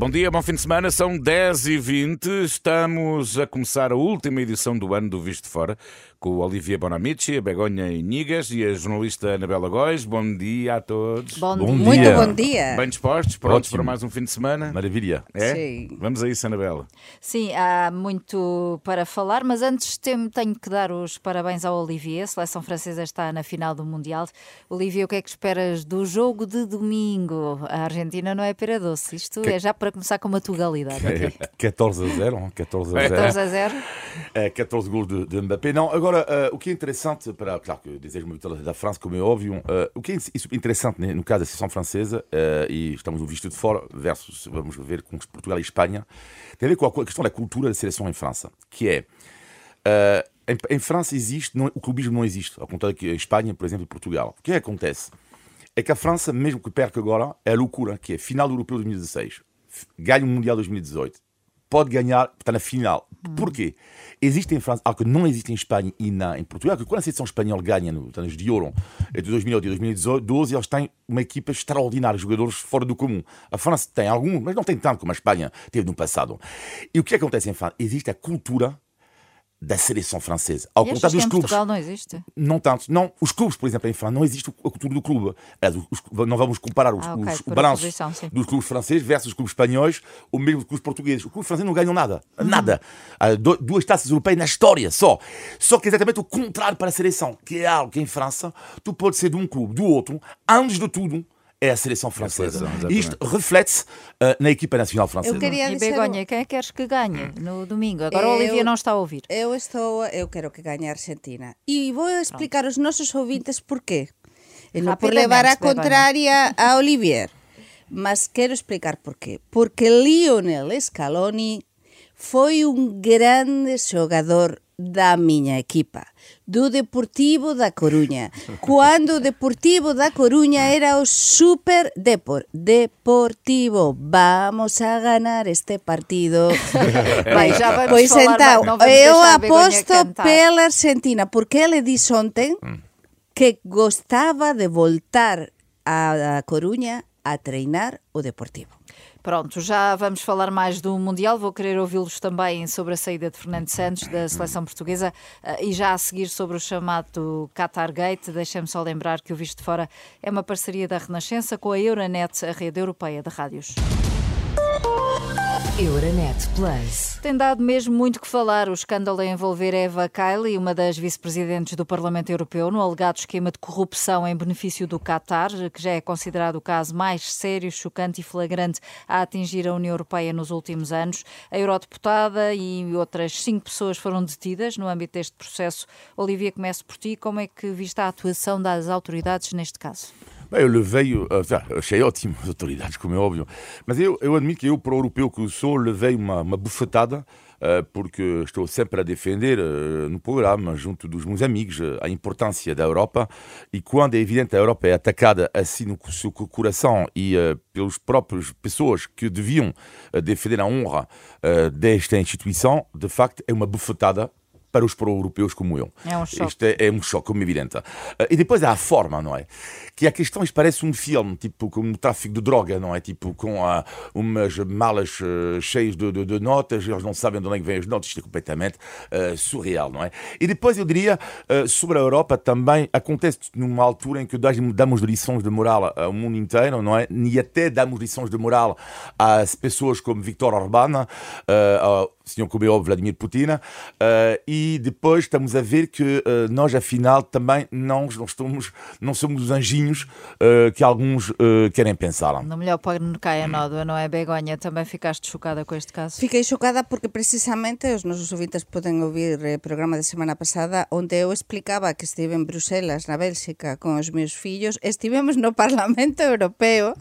Bom dia, bom fim de semana. São 10h20. Estamos a começar a última edição do ano do Visto de Fora com o Olivier Bonamici, a Begonha Inigas e a jornalista Anabela Góis. Bom dia a todos. Bom, Bom dia. Muito bom dia. Bem dispostos? Prontos Ótimo. para mais um fim de semana? Maravilha. É? Sim. Vamos a isso, Anabela. Sim, há muito para falar, mas antes tenho que dar os parabéns ao Olivier. A seleção francesa está na final do Mundial. Olivier, o que é que esperas do jogo de domingo? A Argentina não é pera doce. Isto é já para começar com uma tugalidade. É 14 a 0, hein? 14 a 0. 14 a 0. É, 14 gols de, de Mbappé. Não, agora, eh, o que é interessante, para, claro que desejo uma vitória da França, como é óbvio, eh, o que é isso- interessante né, no caso da seleção francesa, eh, e estamos no visto de fora, versus, vamos ver, com Portugal e Espanha, tem a ver com a questão da cultura da seleção em França, que é. em, em França existe, não- o clubismo não existe, ao contrário que em Espanha, por exemplo, e Portugal. O que é que acontece? É que a França, mesmo que perca agora, é a loucura, que é final do Europeu 2016, f- ganha o Mundial 2018, pode ganhar, está na final. Porquê? Existe em França algo que não existe em Espanha e na, em Portugal, que quando a seleção espanhola ganha no anos de ouro, entre 2008 e 2012, eles têm uma equipa extraordinária, jogadores fora do comum. A França tem alguns, mas não tem tanto como a Espanha teve no passado. E o que acontece em França? Existe a cultura da seleção francesa. Ao E contrário dos clubes. Portugal não existe? Não tanto. Não, os clubes, por exemplo, em França, não existe a cultura do clube. Não vamos comparar os, Ah, ok, os- o balanço dos clubes franceses versus os clubes espanhóis ou mesmo os clubes portugueses. Os clubes franceses não ganham nada. Uhum. Nada. Duas taças europeias na história só. Só que é exatamente o contrário para a seleção, que é algo que em França tu podes ser de um clube, do outro, antes de tudo. É a seleção francesa. seleção. Isto reflete-se ah, na equipa nacional francesa. Eu queria E dizer- Begonha, quem é que queres que ganhe no domingo? Agora o Eu- Olivier não está a ouvir. Eu estou, eu quero que ganhe a Argentina. E vou explicar aos nosos ouvintes por quê. E non por levar a Begoña. contraria a Olivier, mas quero explicar por qué. Porque Lionel Scaloni foi un grande xogador da miña equipa, do Deportivo da Coruña. Cuando o Deportivo da Coruña era o Super Depor. Deportivo, vamos a ganar este partido. Bem, já vamos pois falar então, não vamos eu aposto pela Argentina, porque ele disse ontem Hum. que gostava de voltar a Coruña a treinar o Deportivo. Pronto, já vamos falar mais do Mundial. Vou querer ouvi-los também sobre a saída de Fernando Santos da seleção portuguesa eh, e já a seguir sobre o chamado Qatar Gate. Deixem-me só lembrar que o Visto de Fora é uma parceria da Renascença com a Euronet, a rede europeia de rádios. Euronet Plus. Tem dado mesmo muito que falar o escândalo a envolver Eva Kaili, uma das vice-presidentes do Parlamento Europeu, no alegado esquema de corrupção em benefício do Qatar, que já é considerado o caso mais sério, chocante e flagrante a atingir a União Europeia nos últimos anos. A eurodeputada e outras cinco pessoas foram detidas no âmbito deste processo. Olivia, começo por ti. Como é que viste a atuação das autoridades neste caso? Bem, eu levei, uh, achei ótimo as autoridades, como é óbvio, mas eu, eu admito que eu, para o europeu que sou, levei uma, uma bufetada, uh, porque estou sempre a defender uh, no programa, junto dos meus amigos, a importância da Europa, e quando é evidente a Europa é atacada assim no seu coração e uh, pelos próprios pessoas que deviam defender a honra uh, desta instituição, de facto é uma bufetada para os pro-europeus como eu. É um choque. Isto é, é um choque, como evidente. Uh, e depois há a forma, não é? Que a questão isto parece um filme, tipo como o tráfico de droga, não é? Tipo com uh, umas malas uh, cheias de, de- de notas, eles não sabem de onde é que vêm as notas, isto é completamente uh, surreal, não é? E depois eu diria, sobre a Europa também, acontece numa altura em que damos- damos lições de moral ao mundo inteiro, não é? E até damos lições de moral às pessoas como Viktor Orbán, é óbvio, Vladimir Putin, uh, e depois estamos a ver que uh, nós, afinal, também não, não, estamos, não somos os anjinhos uh, que alguns uh, querem pensar. No melhor pano cai a nódoa, não é, Begonha? Também ficaste chocada com este caso? Fiquei chocada porque precisamente os nosos ouvintes poden ouvir o programa de semana pasada onde eu explicaba que estive en Bruselas, na Bélxica, con os meus fillos. Estivemos no Parlamento Europeo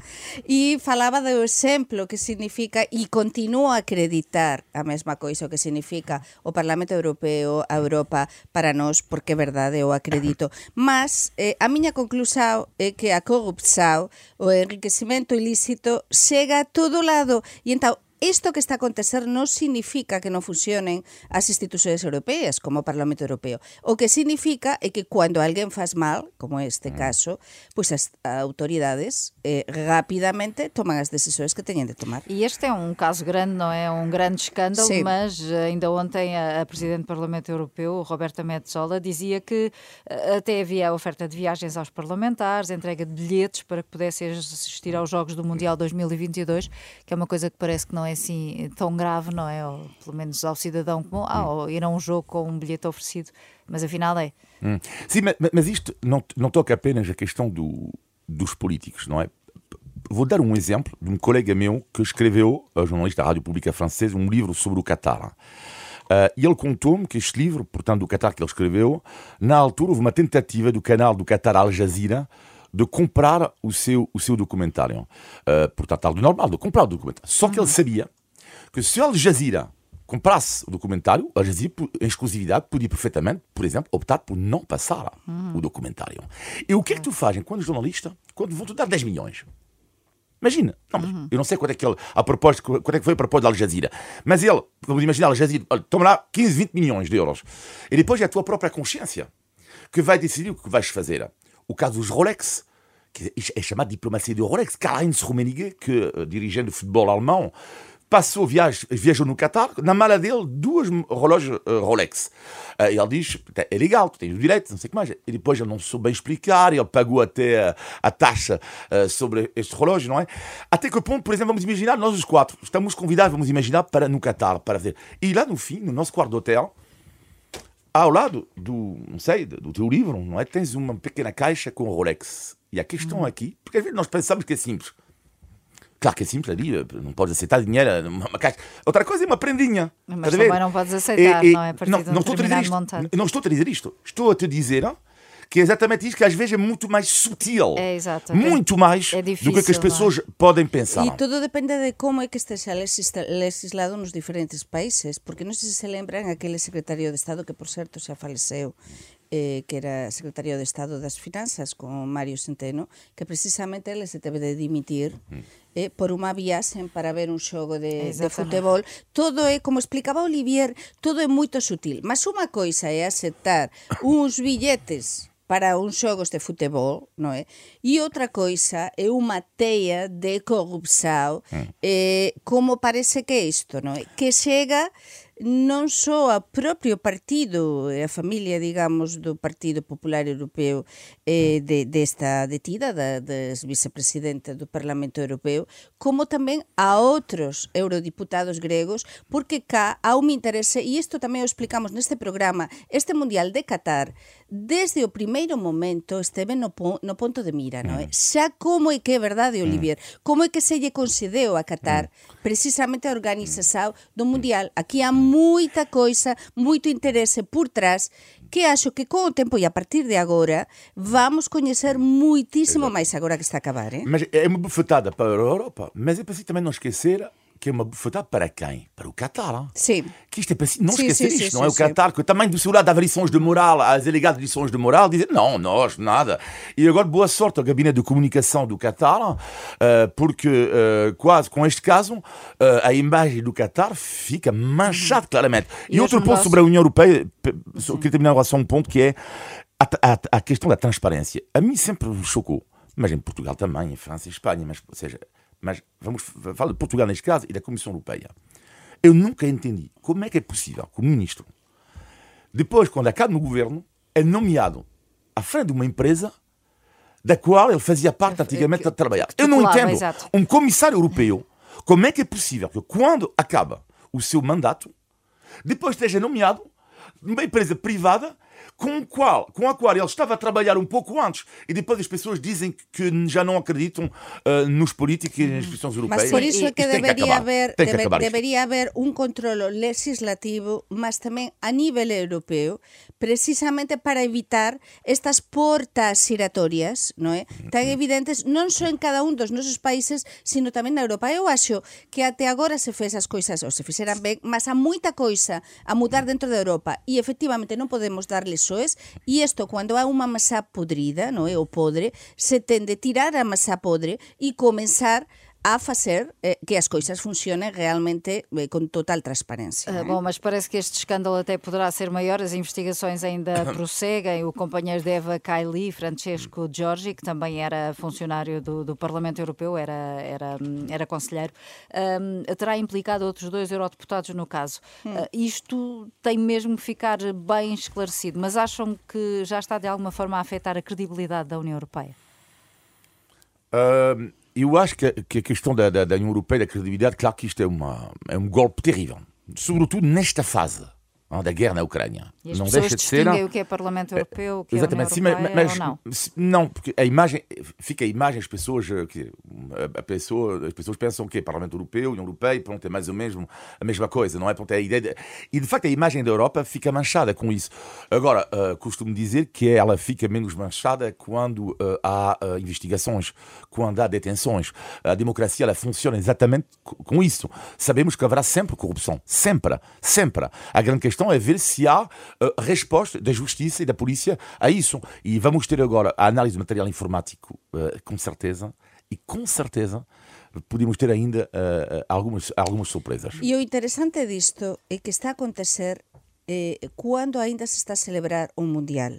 e falaba do exemplo que significa e continuo a acreditar a mesma opaco, iso que significa o Parlamento Europeo, a Europa, para nós, porque é verdade, eu acredito. Mas eh, a miña conclusao é que a corrupção, o enriquecimento ilícito, chega a todo lado. E entao, isto que está a acontecer non significa que non funcionen as institucións europeas, como o Parlamento Europeo. O que significa é que cando alguén faz mal, como este caso, pois as autoridades eh, rapidamente toman as decisões que teñen de tomar. E este é um caso grande, não é? Um grande escândalo, Sim. mas eh, ainda ontem a, a Presidente do Parlamento Europeu, Roberta Metsola, dizia que eh, até havia a oferta de viagens aos parlamentares, entrega de bilhetes para que pudessem assistir aos Jogos do Mundial 2022, que é uma coisa que parece que não é assim tão grave, não é? Ou, pelo menos ao cidadão comum, ah, ou ir a um jogo com um bilhete oferecido, mas afinal é. Hum. Sim, mas, mas isto não, não toca apenas a questão do, dos políticos, não é? Vou dar um exemplo de um colega meu que escreveu, a jornalista da Rádio Pública Francesa, um livro sobre o Qatar. Uh, e ele contou-me que este livro, portanto, do Qatar que ele escreveu, na altura houve uma tentativa do canal do Qatar Al Jazeera de comprar o seu, o seu documentário. Uh, portanto, algo normal, de comprar o documentário. Só que ele sabia que se Al Jazeera comprasse o documentário, a Jazeera, em exclusividade, podia perfeitamente, por exemplo, optar por não passar o documentário. E o que é que tu fazes quando jornalista, quando vão-te dar 10 milhões? Imagina, não, mas eu não sei quanto é que ele, a proposta, quanto é que foi a proposta da Al Jazeera, mas ele, vamos imaginar, Al Jazeera, toma lá 15, 20 milhões de euros. E depois é a tua própria consciência que vai decidir o que vais fazer. Caso Rolex, que é Rolex, Karl-Heinz Rummenigge, que uh, dirigente de futebol alemão, passou, viaja, viajou no Qatar, na mala dele, duas Rolex. Uh, ele diz, é legal, tu tens o direito, não sei o que mais. E bem a, taxa sobre este relógio, não é? Até que ponto, por exemplo, vamos imaginar, nós os quatro, estamos convidados, vamos imaginar, para no Qatar, para ver. E lá no fim, de ao lado do, não sei, do teu livro, não é? Tens uma pequena caixa com Rolex. E a questão aqui, porque às vezes nós pensamos que é simples. Claro que é simples ali, não podes aceitar dinheiro numa caixa. Outra coisa é uma prendinha. Mas também não podes aceitar, não é? Partir não, de um não estou a dizer determinado isto. Não estou a dizer isto. Estou a te dizer que é exatamente isto que às vezes é muito mais sutil. É, exato. Muito mais É do que, que difícil, as pessoas podem pensar. E tudo depende de como é que esteja legisla- legislado nos diferentes países, porque non sei se se lembran aquele secretario de Estado que, por certo, xa faleceu, eh, que era secretario de Estado das Finanzas con Mario Centeno, que precisamente ele se teve de dimitir eh, por unha viaxen para ver un xogo de, de futebol. Todo é, como explicaba Olivier, todo é moito sutil. Mas unha coisa é aceptar uns billetes para uns xogos de futebol, non é? E outra coisa é unha teia de corrupción, eh, como parece que é isto, non é? Que chega non só a propio partido, e a familia, digamos, do Partido Popular Europeo eh, de, desta detida, da, das vicepresidenta do Parlamento Europeo, como tamén a outros eurodiputados gregos, porque cá há un interese, e isto tamén o explicamos neste programa, este Mundial de Qatar, desde o primeiro momento esteve no, no ponto de mira, non é? Xa como é que é verdade, Olivier, como é que se lle concedeu a Qatar? Precisamente a organización do Mundial. Aquí há moita coisa, moito interese por trás que acho que con o tempo e a partir de agora vamos coñecer muitísimo máis agora que está a acabar, eh? Mas é uma bufetada para a Europa, mas é preciso também não esquecer que é uma bufetada para quem? Para o Qatar. hein? Sim. Que isto é não Sim, esquecer sim, isto, sim, não é? O Qatar, que também do seu lado há lições de moral, as alegadas lições de moral, dizem não, nós, nada. E agora, boa sorte ao gabinete de comunicação do Qatar, eh, porque eh, quase com este caso, eh, a imagem do Qatar fica manchada claramente. E, E outro ponto sobre a União Europeia, pe- só queria terminar só um ponto que é a, a- a questão da transparência. A mim sempre me chocou, mas em Portugal também, em França e Espanha, mas, ou seja, mas vamos falar de Portugal neste caso e da Comissão Europeia. Eu nunca entendi como é que é possível que o ministro, depois, quando acaba no governo, é nomeado à frente de uma empresa da qual ele fazia parte antigamente a trabalhar. Eu não entendo. Um comissário europeu, como é que é possível que quando acaba o seu mandato, depois esteja nomeado numa empresa privada com, o qual, com a qual ele estava a trabalhar um pouco antes e depois as pessoas dizem que já não acreditam ah, nos políticos e nas instituições europeias. Mas por iso é que Tem que acabar isto. debería haber un controlo legislativo, mas tamén a nivel europeo, precisamente para evitar estas portas giratorias, non é? Tan evidentes non só en cada un dos nosos países, sino tamén na Europa. Eu acho que até agora se fez as coisas ou se fixeran ben, mas há moita coisa a mudar dentro da Europa e efectivamente non podemos darle soes e isto cando há unha masa podrida, non é? O podre, se ten de tirar a masa podre e comenzar a fazer eh, que as coisas funcionem realmente eh, com total transparência. Ah, eh? bom, mas parece que este escândalo até poderá ser maior. As investigações ainda prosseguem. O companheiro de Eva Kaili, Francesco Giorgi, que também era funcionário do, do Parlamento Europeu, era, era, era conselheiro, um, terá implicado outros dois eurodeputados no caso. Hum. Uh, isto tem mesmo que ficar bem esclarecido, mas acham que já está de alguma forma a afetar a credibilidade da União Europeia? Uh, eu acho que, que a questão da, da, da, União Europeia, da credibilidade, claro que isto é, uma, é um golpe terrível, sobretudo nesta fase da guerra na Ucrânia. E as não deixa de ser. o que é Parlamento Europeu, o que Exatamente, é Europeia, mas, mas não? não, porque a imagem fica a imagem as pessoas eh, que a pessoa, as pessoas pensam que é Parlamento Europeu, União Europeia, pronto, é mais ou menos a mesma coisa, não é? Pronto, é a ideia de, e de facto a imagem da Europa fica manchada com isso. Agora, uh, costumo dizer que ela fica menos manchada quando uh, há uh, investigações, quando há detenções. A democracia ela funciona exatamente com isso. Sabemos que haverá sempre corrupção, sempre, sempre. A grande questão questão é ver se há uh, resposta da justiça e da polícia a isso. E vamos ter agora a análise do material informático, uh, com certeza, e com certeza podemos ter ainda uh, algumas, algumas surpresas. E o interessante disto é que está a acontecer eh, quando ainda se está a celebrar um Mundial.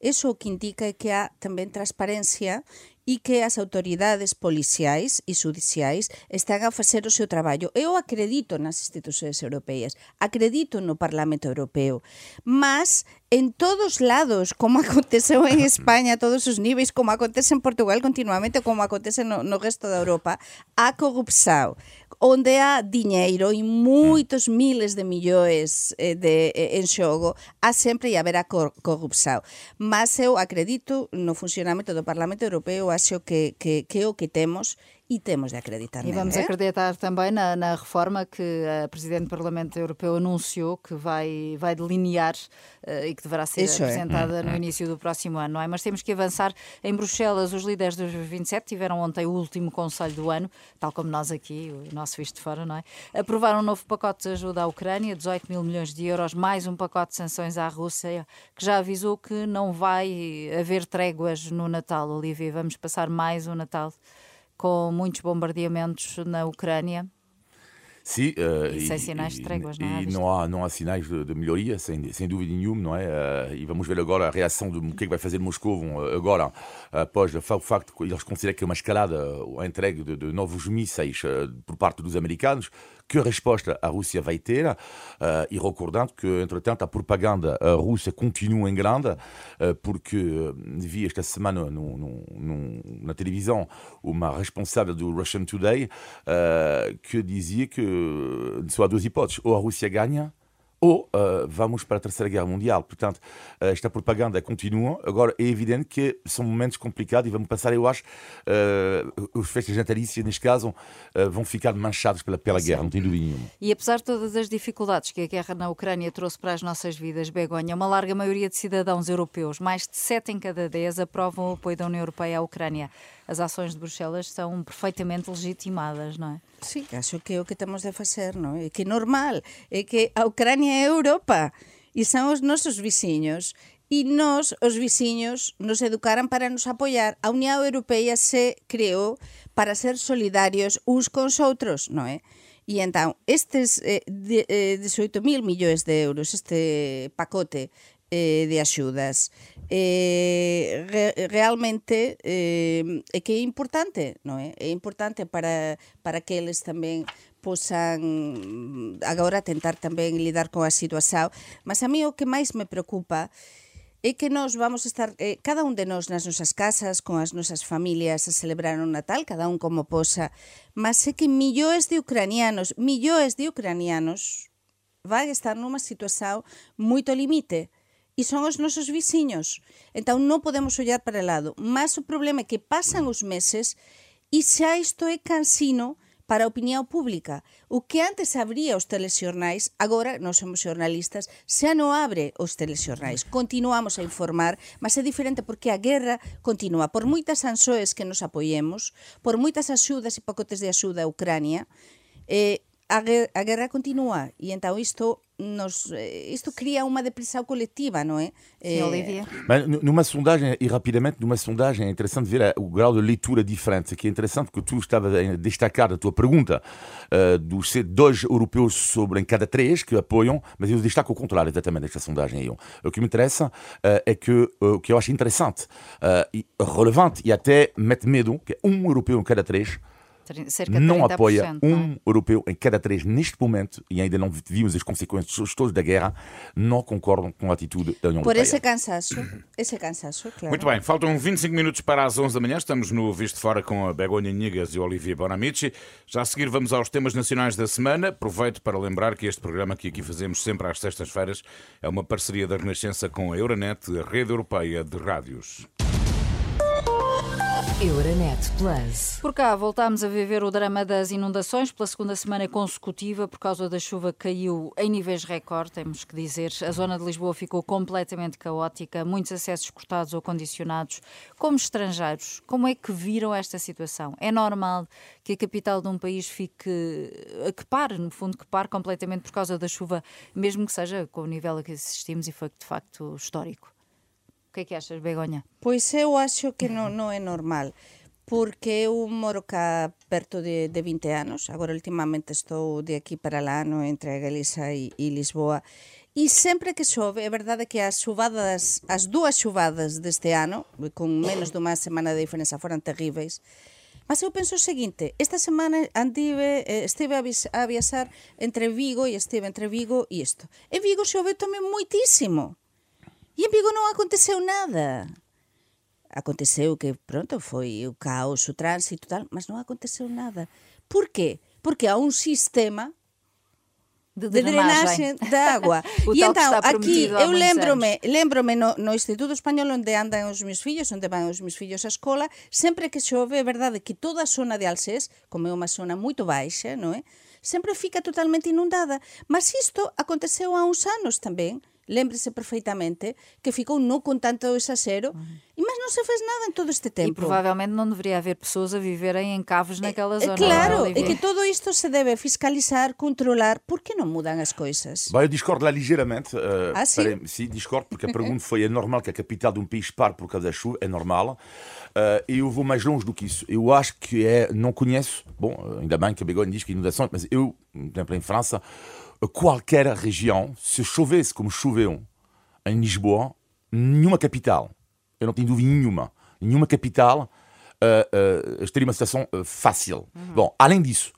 Isso o que indica é que há também transparência e que as autoridades policiais e judiciais están a facer o seu traballo. Eu acredito nas institucións europeas, acredito no Parlamento Europeo, mas en todos lados, como aconteceu en España a todos os níveis, como acontece en Portugal continuamente, como acontece no, no resto da Europa, a corrupção onde há diñeiro e moitos mm. miles de millóns eh, de, eh, en xogo, há sempre e haberá cor, corrupção. Mas eu acredito no funcionamento do Parlamento Europeo, acho que, que, que é o que temos e temos de acreditar E vamos acreditar também na, na, reforma que a Presidente do Parlamento Europeu anunciou que vai, vai delinear uh, e que deverá ser Isso é. apresentada é. no início do próximo ano, não é? Mas temos que avançar. Em Bruxelas, os líderes dos 27 tiveram ontem o último Conselho do ano, tal como nós aqui, o nosso visto de fora, não é? Aprovaram um novo pacote de ajuda à Ucrânia, 18 mil milhões de euros, mais um pacote de sanções à Rússia, que já avisou que não vai haver tréguas no Natal, Olivia. Vamos passar mais um Natal com muitos bombardeamentos na Ucrânia. Sim, uh, e, sem sinais de tréguas, não é? E não há, não há sinais de, de melhoria, sem, sem dúvida nenhuma, não é? Uh, e vamos ver agora a reação do que, é que vai fazer Moscou agora, após o facto que eles consideram que é uma escalada a entrega de, de novos mísseis uh, por parte dos americanos que resposta a Rússia vai ter, uh, e recordando que, entretanto, a propaganda russa continua em grande, uh, porque vi esta semana no, no, no, na televisão uma responsável do Russian Today uh, que dizia que só há duas ou a Rússia ganha, ou uh, vamos para a Terceira Guerra Mundial. Portanto, uh, esta propaganda continua. Agora, é evidente que são momentos complicados e vamos passar, eu acho, uh, os festas natalícias, neste caso, vão ficar manchados pela, pela guerra, não tem dúvida nenhuma. E apesar de todas as dificuldades que a guerra na Ucrânia trouxe para as nossas vidas, Begonha, uma larga maioria de cidadãos europeus, mais de 7 em cada 10, aprovam o apoio da União Europeia à Ucrânia. As ações de Bruxelas são perfeitamente legitimadas, não é? Sí, acho que é o que temos de facer, non? É que é normal, é que a Ucrania é Europa e son os nosos viciños e nós, os viciños, nos educaran para nos apoiar. A Unión Europea se creou para ser solidarios uns cos outros, non é? E entón, estes eh, de, eh, 18.000 millóns de euros, este pacote eh, de axudas. Eh, re, realmente eh, é que é importante, non é? É importante para, para que eles tamén posan agora tentar tamén lidar con a situación, mas a mí o que máis me preocupa é que nós vamos estar, eh, cada un de nós nas nosas casas, con as nosas familias a celebrar o Natal, cada un como posa, mas é que millóns de ucranianos, millóns de ucranianos vai estar nunha situación moito limite, e son os nosos viciños. Entón non podemos ollar para lado. Mas o problema é que pasan os meses e xa isto é cansino para a opinión pública. O que antes abría os telexornais, agora non somos xornalistas, xa non abre os telexornais. Continuamos a informar, mas é diferente porque a guerra continua. Por moitas ansoes que nos apoiemos, por moitas axudas e pacotes de axuda a Ucrania, eh, a, guerra continúa e entao isto nos, eh, isto cria uma depressão coletiva, não é? Sim, Eh, Olivia. Mas nu- numa sondagem, e rapidamente, numa sondagem é interessante ver a- o grau de leitura diferente, que é interessante que tu estavas a destacar a tua pergunta eh, dos ser dois europeus sobre em cada três que apoiam, mas eu destaco o contrário exatamente desta sondagem. aí. O que me interessa eh, é que eh, o que eu acho interessante, eh, e relevante e até mete medo, que é um europeu em cada três Cerca de não 30%, apoia não é? um europeu em cada três neste momento, e ainda não vimos as consequências todas da guerra, não concordam com a atitude da União por Europeia. ese cansazo, ese cansazo, claro. Muito bem, faltam 25 minutos para as 11 da manhã. Estamos no Visto Fora com a Begonha Nigas e o Olivia Bonamici. Já a seguir vamos aos temas nacionais da semana. Aproveito para lembrar que este programa que aqui fazemos sempre às sextas-feiras é uma parceria da Renascença com a Euronet, a rede europeia de rádios. Euronet Plus. Por cá voltámos a viver o drama das inundações pela segunda semana consecutiva por causa da chuva que caiu em níveis recorde, temos que dizer. A zona de Lisboa ficou completamente caótica, muitos acessos cortados ou condicionados. Como estrangeiros, como é que viram esta situação? É normal que a capital de um país fique que pare, no fundo, que pare completamente por causa da chuva, mesmo que seja com o nível a que assistimos e foi de facto histórico. Que que achas, Begoña? Pois eu acho que non no é normal porque eu moro cá perto de, de 20 anos, agora últimamente estou de aquí para lá, no, entre Galiza e, e Lisboa, e sempre que chove, é verdade que as chuvadas, as dúas chuvadas deste ano, con menos dunha semana de diferenza, foran terríveis, Mas eu penso o seguinte, esta semana andive, eh, estive a viaxar entre Vigo e estive entre Vigo e isto. E Vigo choveu tamén moitísimo. E en Vigo non aconteceu nada. Aconteceu que, pronto, foi o caos, o tránsito e tal, mas non aconteceu nada. Por quê? Porque há un sistema De, de drenagem da água. E então, aqui, eu lembro-me lembro-me no, no Instituto Español onde andan os meus fillos, onde van os meus fillos á escola, sempre que chove, é verdade que toda a zona de Alcés, como é unha zona moito baixa, non é? Sempre fica totalmente inundada. Mas isto aconteceu há uns anos tamén, lembre-se perfeitamente, que ficou non con tanto exagero, e mas non se fez nada en todo este E tempo. provavelmente não deveria haver pessoas a viverem em cavos naquela É zona. claro, Olivia. e que todo isto se deve fiscalizar, controlar, por que non mudan as coisas? Bah, eu discordo lá ligeiramente. eh, Ah, sim? para- sim, discordo, porque a pergunta foi: é normal que a capital de um país pare por causa da chuva? É normal. Eh, E eu vou mais longe do que isso. Eu acho que é. Não conheço. Bom, eh, ainda bem que a Begonha diz que inundações, mas eu, por exemplo, em França, eh, qualquer região, se chovesse como choveu em Lisboa, nenhuma capital, eu não tenho dúvida nenhuma, nenhuma capital eh, eh, estaria uma situação eh, fácil. Bom, além disso,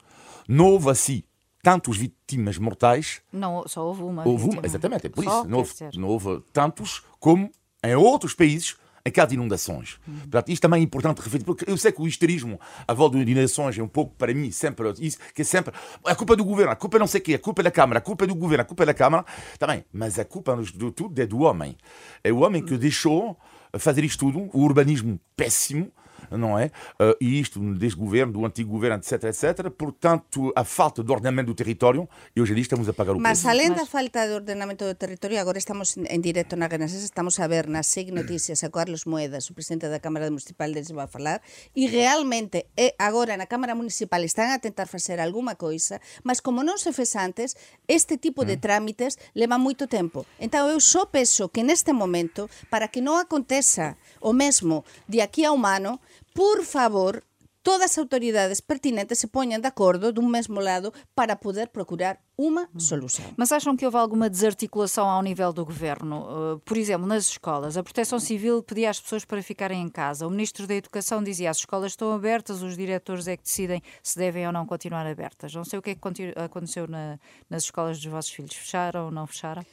não houve assim tantos vítimas mortais Não, só houve uma. Houve uma, exatamente, é por Só, isso. Não houve, não houve tantos como em outros países de inundações. Portanto, isto também é importante refletir, porque eu sei que o histerismo à volta de inundações é um pouco, para mim, sempre isso, que é sempre a culpa do governo, a culpa não sei o quê, a culpa da Câmara, a culpa do governo, a culpa da Câmara, também. Mas a culpa de tudo é do homem. É o homem que deixou fazer isto tudo, o urbanismo péssimo, não é? Eh, e isto desde o governo, do antigo governo, etc, etc. Portanto, a falta de ordenamento do território, e hoje em dia estamos a pagar o Mas preço. além Mas- da falta de ordenamento do territorio, agora estamos en directo na Renascença, estamos a ver nas SIG Noticias a Carlos Moedas, o presidente da Cámara Municipal de Lisboa, a falar, e realmente é, agora na Cámara Municipal están a tentar facer alguma coisa, mas como non se fez antes, este tipo de trámites leva moito tempo. Então eu só penso que neste momento, para que non aconteza o mesmo de aquí a un ano, por favor, todas as autoridades pertinentes se poñan de acordo dun mesmo lado para poder procurar unha solución. Mas acham que houve alguma desarticulação ao nível do governo? Uh, Por exemplo, nas escolas, a Proteção Civil pedia às pessoas para ficarem em casa. O Ministro da Educação dizia as escolas estão abertas, os diretores é que decidem se devem ou não continuar abertas. Não sei o que é que aconteceu na- nas escolas dos vossos filhos. Fecharam ou não fecharam?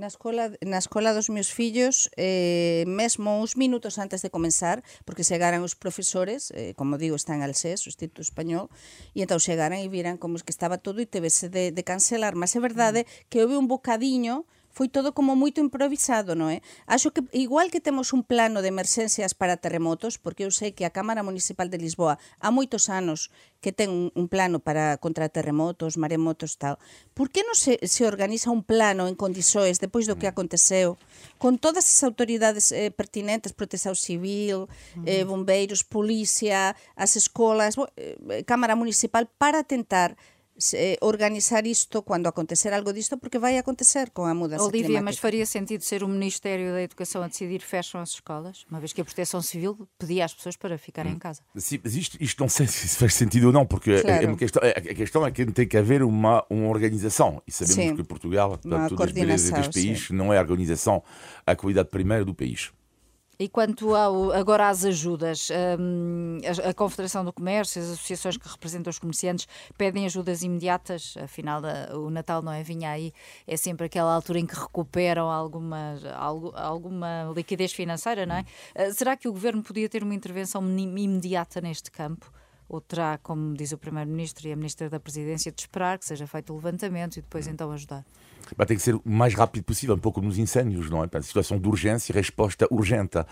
Na escola, na escola dos meus fillos, eh, mesmo uns minutos antes de comenzar, porque chegaran os profesores, eh, como digo, están al SES, o Instituto Español, e entón chegaran e viran como que estaba todo e tevese de, de cancelar. Mas é verdade mm. que houve un bocadiño foi todo como moito improvisado, non é? Acho que igual que temos un plano de emerxencias para terremotos, porque eu sei que a Cámara Municipal de Lisboa há moitos anos que ten un, un plano para contra terremotos, maremotos tal. Por que non se, se organiza un plano en condições depois do que aconteceu, con todas as autoridades eh, pertinentes, proteção civil, eh, bombeiros, policía, as escolas, bo- eh, Cámara Municipal para tentar organizar isto quando acontecer algo disto, porque vai acontecer com a mudança Olivia, climática. mas faria sentido ser o Ministério da Educação a decidir fecham as escolas, uma vez que a Proteção Civil pedia às pessoas para ficarem em casa? Sim, mas isto, isto não sei se faz sentido ou não, porque Claro. é uma questão, a questão é que tem que haver uma, uma organização. E sabemos Sim. que Portugal, portanto, das coordenação, dos países, não é a organização a cuidar primeiro do país. E quanto ao, agora às ajudas, hum, a, Confederação do Comércio, as associações que representam os comerciantes pedem ajudas imediatas, afinal o Natal não é vinha aí, é sempre aquela altura em que recuperam alguma, alguma liquidez financeira, não é? Ah, Será que o Governo podia ter uma intervenção imediata neste campo? Ou terá, como diz o Primeiro-Ministro e a Ministra da Presidência, de esperar que seja feito o levantamento e depois então ajudar? Vai ter que ser o mais rápido possível, um pouco nos incêndios, não é? Para situação de urgência, resposta urgente. Uh,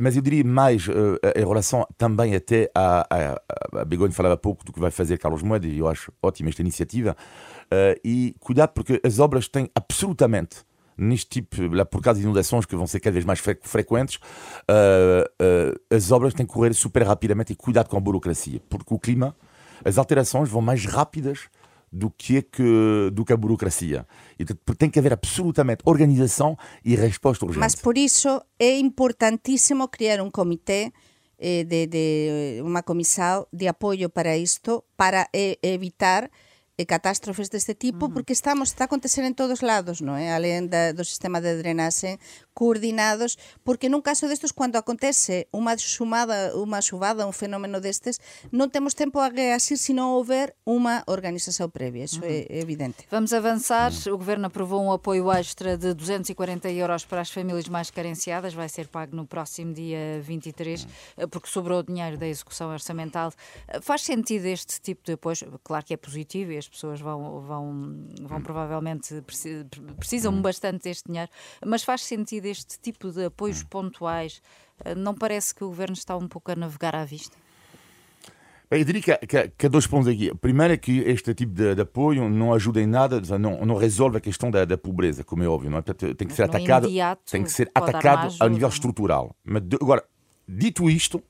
mas eu diria mais uh, em relação também até a, a, a Begonha falava pouco do que vai fazer Carlos Moedas, e eu acho ótima esta iniciativa. Uh, e cuidado, porque as obras têm absolutamente neste tipo, lá por causa de inundações que vão ser cada vez mais fre- frequentes, uh, uh, as obras têm que correr super rapidamente e cuidado com a burocracia, porque o clima, as alterações vão mais rápidas do que, é que, do que a burocracia. E tem que haver absolutamente organização e resposta urgente. Mas por isso é importantíssimo criar um comitê eh, de, de uma comissão de apoio para isto, para evitar e catástrofes deste tipo, porque estamos, está a acontecer en todos lados, non é? Alén da, do sistema de drenaxe, coordinados, porque nun caso destes cando acontece unha xumada, unha xuvada, un fenómeno destes, non temos tempo a reasir se non houver unha organización previa, iso é evidente. Vamos avançar. O Governo aprovou um apoio extra de 240 euros para as famílias mais carenciadas. Vai ser pago no próximo dia 23, eh, porque sobrou dinheiro da execução orçamental. Eh, Faz sentido este tipo de apoio? Claro que é positivo e as pessoas vão, vão, vão provavelmente preci- precisam bastante deste dinheiro, mas faz sentido este tipo de apoios pontuais? Eh, Não parece que o Governo está um pouco a navegar à vista? Bem, Eu diria que, há- que, há- dois pontos aqui. Primeiro é que este tipo de, de apoio não ajuda em nada, não, não resolve a questão da, da pobreza, como é óbvio. Não é? Portanto, tem que ser No atacado, imediato, tem que ser atacado a nível é? estrutural. Mas agora, dito isto,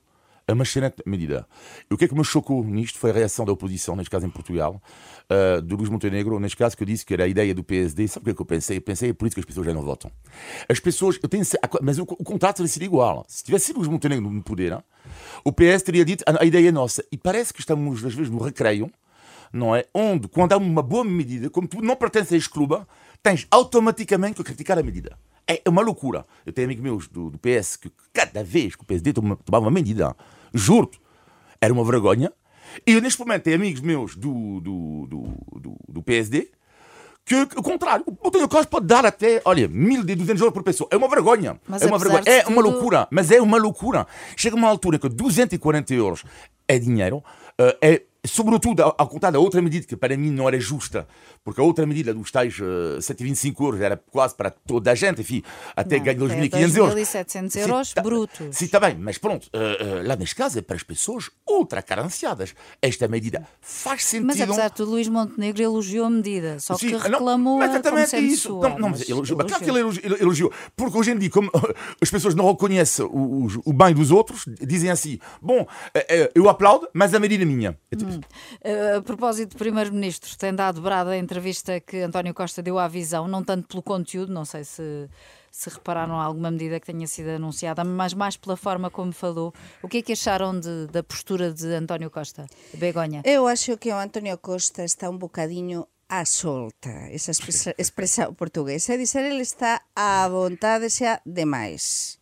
uma excelente medida. E o que é que me chocou nisto foi a reação da oposição, neste caso em Portugal, uh, do Luís Montenegro, neste caso que eu disse que era a ideia do PSD. Sabe o que é que eu pensei? Eu pensei, é por isso que as pessoas já não votam. As pessoas, eu tenho, mas o, o contrato teria sido igual. Se tivesse sido Luís Montenegro no poder, hein, o PS teria dito a, a ideia é nossa. E parece que estamos, às vezes, no recreio, não é? Onde, quando há uma boa medida, como tu não pertences a este clube, tens automaticamente que criticar a medida. É uma loucura. Eu tenho amigos meus do, do PS que cada vez que o PSD toma- tomava uma medida, juro-te, era uma vergonha. E eu, neste momento, tenho amigos meus do, do, do, do, do PSD que, o contrário, o António Costa pode dar até, olha, 1.200 euros por pessoa. É uma vergonha. Mas é uma vergonha. É uma tudo- loucura. Mas é uma loucura. Chega uma altura que 240 euros é dinheiro, eh, é sobretudo ao, ao contar da outra medida que para mim não era justa, porque a outra medida dos tais eh, 125 euros era quase para toda a gente, enfim, até Não, ganho é 2.500 euros. 2.700 Sim, euros tá- brutos. Sim, está bem, mas pronto, eh, eh, lá neste caso é para as pessoas ultra carenciadas. Esta medida faz sentido. Mas apesar de tudo, Luís Montenegro elogiou a medida, só que Sim, não, reclamou como exatamente isso. sua. Não, não, mas elogiou. Mas Claro que ele elogiou, elogiou. Porque hoje em dia, como as pessoas não reconhecem o, o, o bem dos outros, dizem assim: bom, eu aplaudo, mas a medida é minha. É tipo, Uh, a propósito do Primeiro-Ministro, tem dado brada a entrevista que António Costa deu à visão, não tanto pelo conteúdo, não sei se, se repararam alguma medida que tenha sido anunciada, mas mais pela forma como falou. O que é que acharam de- da postura de António Costa? Begonha. Eu acho que o Antonio Costa está un bocadiño a solta, esa expresa, expresa portuguesa, é dizer, ele está a vontade xa demais.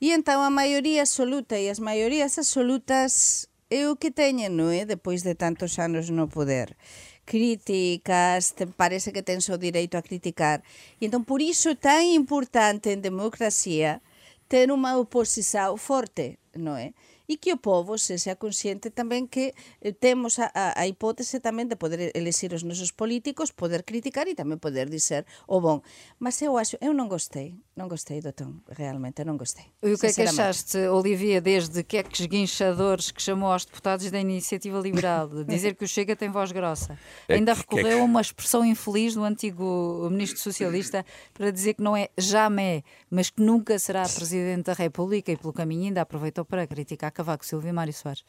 E entón a maioría absoluta e as maiorías absolutas é o que teñen, non é? Depois de tantos anos no poder. Críticas, parece que tens o direito a criticar. E entón por iso é tan importante en democracia ter unha oposición forte, non é? E que o povo se sea consciente tamén que eh, temos a, a, a hipótese tamén de poder elexir os nosos políticos, poder criticar e tamén poder dizer o bon. Mas eu acho, eu non gostei, non gostei do tom, realmente non gostei. E o que é que achaste, Olivia, desde queques guinchadores que chamou aos deputados da Iniciativa Liberal, de dizer que o Chega tem voz grossa? É Ainda que- recorreu a uma expressão infeliz do antigo ministro socialista para dizer que não é jamais, mas que nunca será Presidente da República e pelo caminho ainda aproveitou para criticar Cavaco Silva e Mário Soares.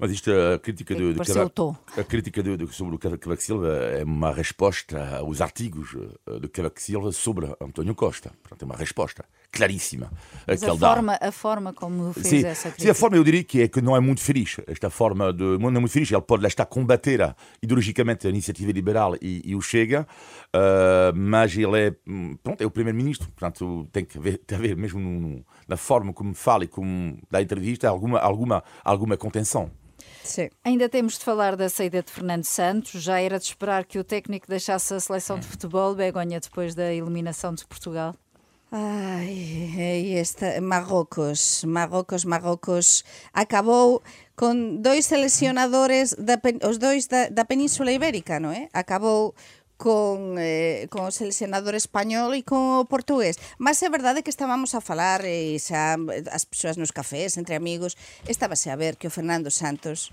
Mas isto, a crítica que de, de pareceu Cava- o tom? a crítica sobre o Cava- Cavaco Silva é uma resposta aos artigos eh, de Cavaco Silva sobre António Costa. Portanto, é uma resposta claríssima. a Mas a ele dá. forma, a forma como fez Sim, essa sim, a crítica. forma eu diria que é que não é muito feliz. Esta forma de não é muito feliz. Ele pode lá estar a combater ideologicamente a iniciativa liberal e, e o Chega, ah, mas ele é, hum, pronto, é o primeiro-ministro. Portanto, tem que haver, tem que haver mesmo no- no- na forma como fala e como dá entrevista alguma, alguma, alguma contenção. Sí. Ainda temos de falar da saída de Fernando Santos. Já era de esperar que o técnico deixasse a seleção de futebol, Begonha, depois da eliminação de Portugal. Ai, e esta, Marrocos, Marrocos, Marrocos acabou con dois seleccionadores da, os dois da, da Península Ibérica, non é? Acabou con, eh, con o seleccionador español e con o portugués. Mas é verdade que estábamos a falar e xa eh, as persoas nos cafés, entre amigos, estábase a ver que o Fernando Santos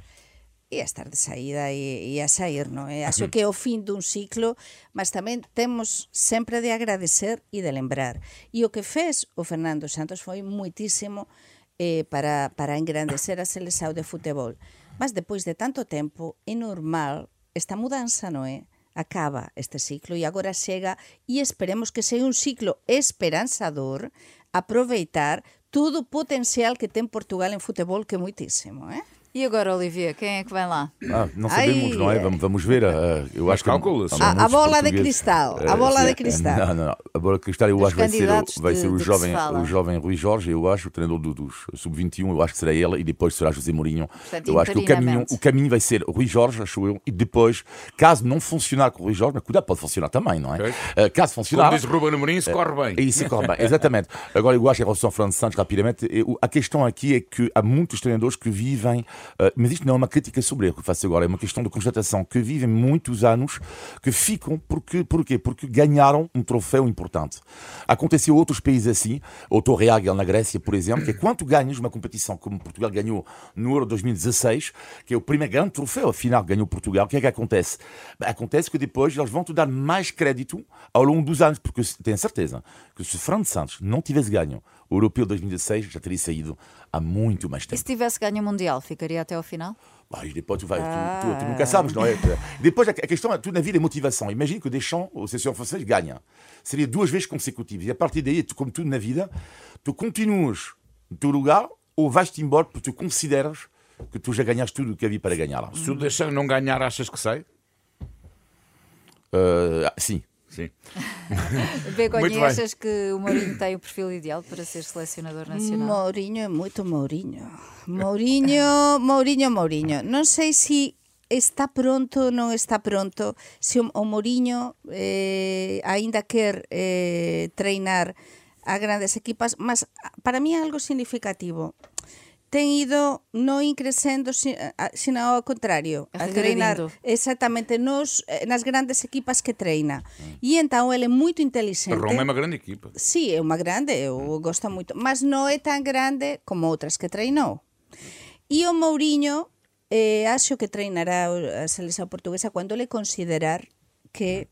e a estar de saída e, e a sair, non é? acho que é o fin dun ciclo, mas tamén temos sempre de agradecer e de lembrar. E o que fez o Fernando Santos foi muitísimo eh, para, para engrandecer a selección de futebol. Mas depois de tanto tempo, é normal esta mudanza, non é? Acaba este ciclo e agora chega e esperemos que seja un ciclo esperanzador aproveitar todo o potencial que ten Portugal en futebol, que é moitísimo, eh? E agora, Olivia, quem é que vem lá? Ah, não Ai, sabemos, não é? é. Vamos, vamos ver. ah, eu acho que calcula-se. há A- bola de cristal, a ah, bola de cristal. Não, não, não. A bola de cristal eu Dos acho que vai ser, vai ser de o, que se jovem, o jovem Rui Jorge, eu acho, o treinador do, dos Sub-21, eu acho que será ele, e depois será José Mourinho. Portanto, eu acho que o caminho, o caminho vai ser Rui Jorge, acho eu, e depois, caso não funcionar com o Rui Jorge, mas cuidado, pode funcionar também, não é? Ok. Ah, caso funcionar. Como diz Ruben Amorim, se corre bem. É isso, corre bem, exatamente. Agora, eu acho, em relação ao Fernando Santos, rapidamente, eu- a questão aqui é que há muitos treinadores que vivem, eh, mas isto não é uma crítica sobre ele que faço agora, é uma questão de constatação, que vivem muitos anos, que ficam, porque, porquê? Porque ganharam um troféu importante. Aconteceu em outros países assim, o Torreagel na Grécia, por exemplo, que é quando ganhas uma competição como Portugal ganhou no Euro 2016, que é o primeiro grande troféu, afinal ganhou Portugal, o que é que acontece? Acontece que depois eles vão te dar mais crédito ao longo dos anos, porque tenho certeza que se Fernando Santos não tivesse ganho o Europeu 2016, já teria saído há muito mais E tempo. se tivesse ganho o Mundial, ficaria até ao final? Mas depois tu, vai, tu, tu- tu nunca sabes, não é? Depois a a questão, é, tudo na vida é motivação. Imagina que o Deschamps, o seleção francês, ganha. Seria duas vezes consecutivas. E a partir daí, tu, como tudo na vida, tu continuas no teu lugar ou vais-te embora porque tu consideras que tu já ganhaste tudo o que havia para ganhar. Se o deixar não ganhar, achas que sai? Uh, sim. Sim. Muito Begonha, bem. achas que o Mourinho tem o perfil ideal para ser selecionador nacional? Mourinho é moito Mourinho. Mourinho, Mourinho, Mourinho. Non sei se está pronto ou non está pronto, se o, o Mourinho eh, aínda quer eh, treinar a grandes equipas, mas para mí é algo significativo. Ten ido non increcendo, si- a- sino ao contrario, a treinar exactamente nos, eh, nas grandes equipas que treina. E então ele é moito inteligente. A Roma é uma grande equipa. Sí, é unha grande, eu gosto moito, mas non é tan grande como outras que treinou. E o Mourinho, eh, acho que treinará a selección portuguesa cando le considerar que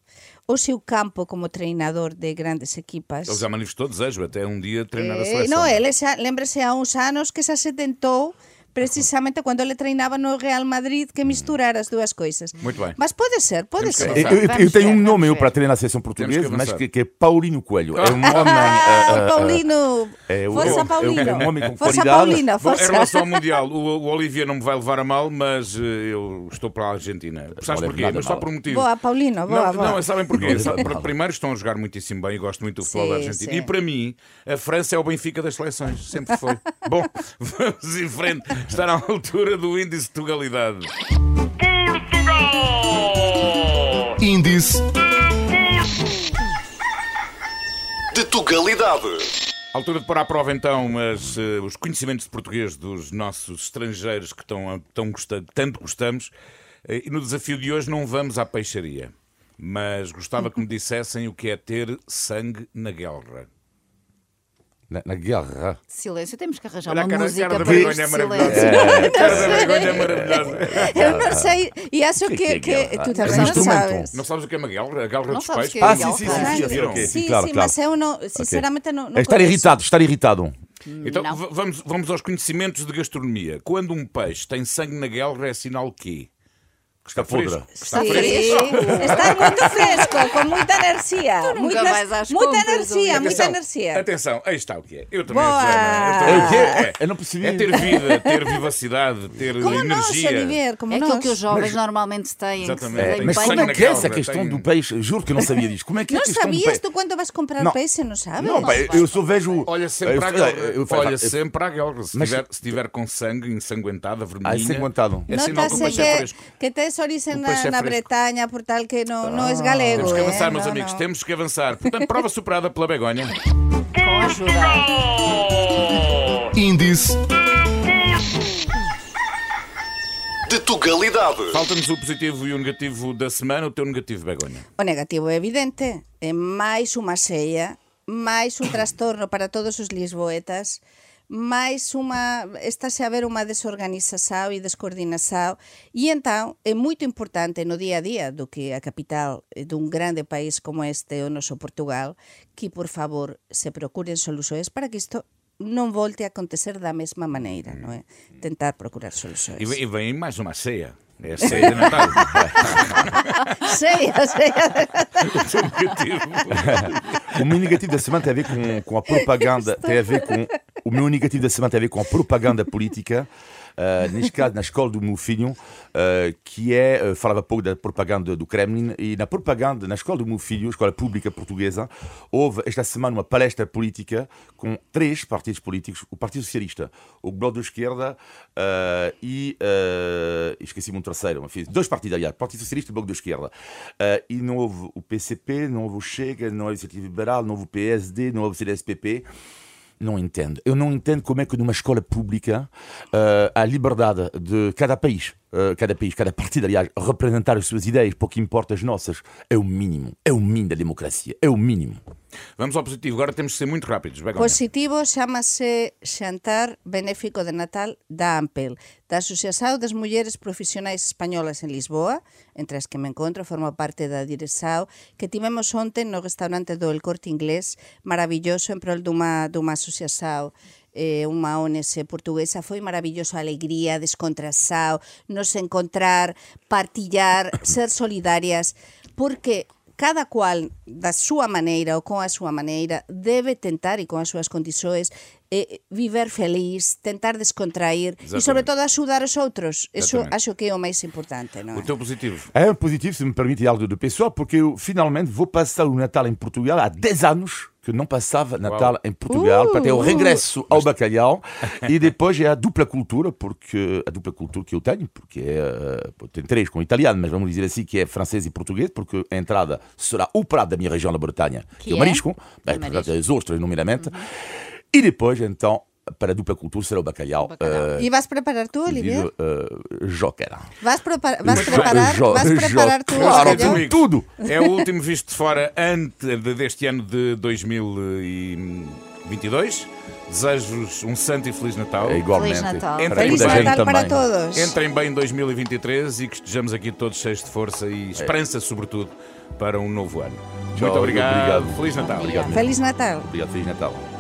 o seu campo como treinador de grandes equipas Ele já manifestou desejo até um dia treinar a Eh, seleção. no, ele xa, lembre-se há uns anos que xa se tentou precisamente quando ele treinaba no Real Madrid que misturar as dúas coisas. Muito bem. Mas pode ser, pode Temos ser. Eu, eu- eu tenho ver, um nome eu para treinar a seleção portuguesa, que mas que, que é Paulino Coelho. É um homem. Ah, ah, ah, Paulino! é o- força, é o- Paulino! é um homem com força, qualidade. Paulino! Bom, em Força! relação ao Mundial, o, o Olivier não me vai levar a mal, mas eh, eu estou para a Argentina. Sabes porquê? Mas só por um motivo. Boa, Paulino, boa, não, boa. não, sabem porquê? Primeiro estão a jogar muitíssimo bem e gosto muito do futebol da Argentina. sim. E para mim, a França é o Benfica das seleções. Sempre foi. Bom, vamos em frente. Está na altura do índice de tugalidade. Índice de Tugalidade. Altura de pôr à prova então as, eh, os conhecimentos de português dos nossos estrangeiros que tão, tão gosta- tanto gostamos. Eh, E no desafio de hoje não vamos à peixaria, mas gostava que me dissessem o que é ter sangue na guerra. Na, na guerra. Silêncio, temos que arranjar Olha a uma cara, música cara da para vergonha este é silêncio. maravilhosa. A cara da vergonha é maravilhosa. Eu não sei, e acho Que que, que é que, guerra? tu É também um não sabes. Não sabes o que é uma guerra? A guerra dos pais? que é Ah, guerra? sim, sim, sim, sim. Sim, claro, sim, claro. mas eu não, sinceramente não, não É estar irritado, estar irritado. Então vamos, vamos aos conhecimentos de gastronomia. Quando um peixe tem sangue na guelra, é sinal quê? Que está podre. Está fresco. está muito fresco, com muita energia. Tu nunca muita, vais às muita energia, Olivia. muita Atenção, energia. atenção, aí está o que é. Eu também Boa! sou, Ana, eu É também o quê? É, Eu não percebi. é ter vida, ter vivacidade, ter Como nós, energia. Olivier, como É aquilo nós. que os jovens normalmente têm. Exatamente. É, mas como é que é essa questão tem- do peixe? Juro que eu não sabia disso. Como é que é Não questão do sabias peixe? tu quando vais comprar Não. peixe, não sabes? Não, pá, eu só vejo. Olha sempre eu- para a eu- Olha eu- sempre para a guelra. Se Mas- tiver, se tiver com sangue ensanguentada, vermelhinha. ensanguentado. É sinal que o peixe é fresco. que tens origem O na, é na. Bretanha, por tal que não, não és galego. Temos que eh? avançar, meus Não, amigos, não. temos que avançar. Portanto, prova superada pela Begonha. Com ajuda. Índice de Tugalidade. Falta-nos o positivo e o negativo da semana. O teu negativo, Begonha. O negativo é evidente. É máis unha seia, máis un trastorno para todos os lisboetas, máis unha, estáse a ver unha desorganización e descoordinación e entón é moito importante no día a día do que a capital dun grande país como este o noso Portugal que por favor se procuren solucións para que isto non volte a acontecer da mesma maneira, mm. non é? Tentar procurar solucións. E, e ven máis unha cea. É a ceia de Natal. Teu negativo. O meu negativo da semana tem a ver com, com a propaganda. Tem a ver com. O meu negativo da semana tem a ver com a propaganda política. Uh, neste caso, na escola do meu filho, uh, que é, uh, falava pouco da propaganda do Kremlin, e na propaganda, na escola do meu filho, escola pública portuguesa, houve esta semana uma palestra política com três partidos políticos: o Partido Socialista, o Bloco de Esquerda uh, e. Esqueci-me um terceiro, fiz dois partidos, aliás, Partido Socialista e Bloco de Esquerda. E não houve o PCP, não houve o Chega, não houve a Iniciativa Liberal, não houve o PSD, não houve o CDSPP. Não entendo. Eu não entendo como é que numa escola pública uh, liberdade de cada país, uh, cada país, cada partido, aliás, representar as suas ideias, pouco importa as nossas. É o mínimo. É o mínimo da democracia. É o mínimo. Vamos ao positivo. Agora temos que ser muito rápidos. Begonha. Positivo chamase Xantar Benéfico de Natal da AMPEL, da Asociación das Mulleres Profesionais Españolas en Lisboa, entre as que me encontro, forma parte da Diresao, que tivemos onte no restaurante do El Corte Inglés, maravilloso en prol dunha, dunha asociación eh, unha ONS portuguesa foi maravilloso a alegría, descontrasao, nos encontrar, partillar, ser solidarias, porque cada cual da súa maneira ou con a súa maneira debe tentar e con as súas condições eh, viver feliz, tentar descontrair e sobre Exatamente. todo axudar os outros. Eso Exatamente. acho que é o máis importante, non? O teu positivo. É um positivo, se me permite algo de pessoal, porque eu finalmente vou passar o Natal em Portugal há 10 anos que não passava Natal em Portugal, para ter o regresso ao bacalhau e depois é a dupla cultura, porque a dupla cultura que eu tenho, porque é, eh, tem três com italiano, mas vamos dizer assim que é francês e português, porque a entrada será o prato da minha região da Bretanha, que, Que é o é? marisco, bem, marisco. as ostras, nomeadamente, e depois então para a dupla cultura será o bacalhau. bacalhau. eh, E vas preparar tú, Olivier? devido, eh, Joker. Vas, prepara vas Jo- preparar, jo- vas jo- preparar o claro, bacalhau? tudo. É o último visto de fora antes de- deste ano de 2022. Desejo-vos um santo e feliz Natal. É igualmente. Feliz Natal. Para Feliz gente Natal para todos. Entrem bem em 2023 e que estejamos aqui todos cheios de força e esperança, sobretudo, para um novo ano. Tchau, Muito obrigado. obrigado. Feliz Natal. Obrigado. Feliz Natal. Obrigado, Feliz Natal.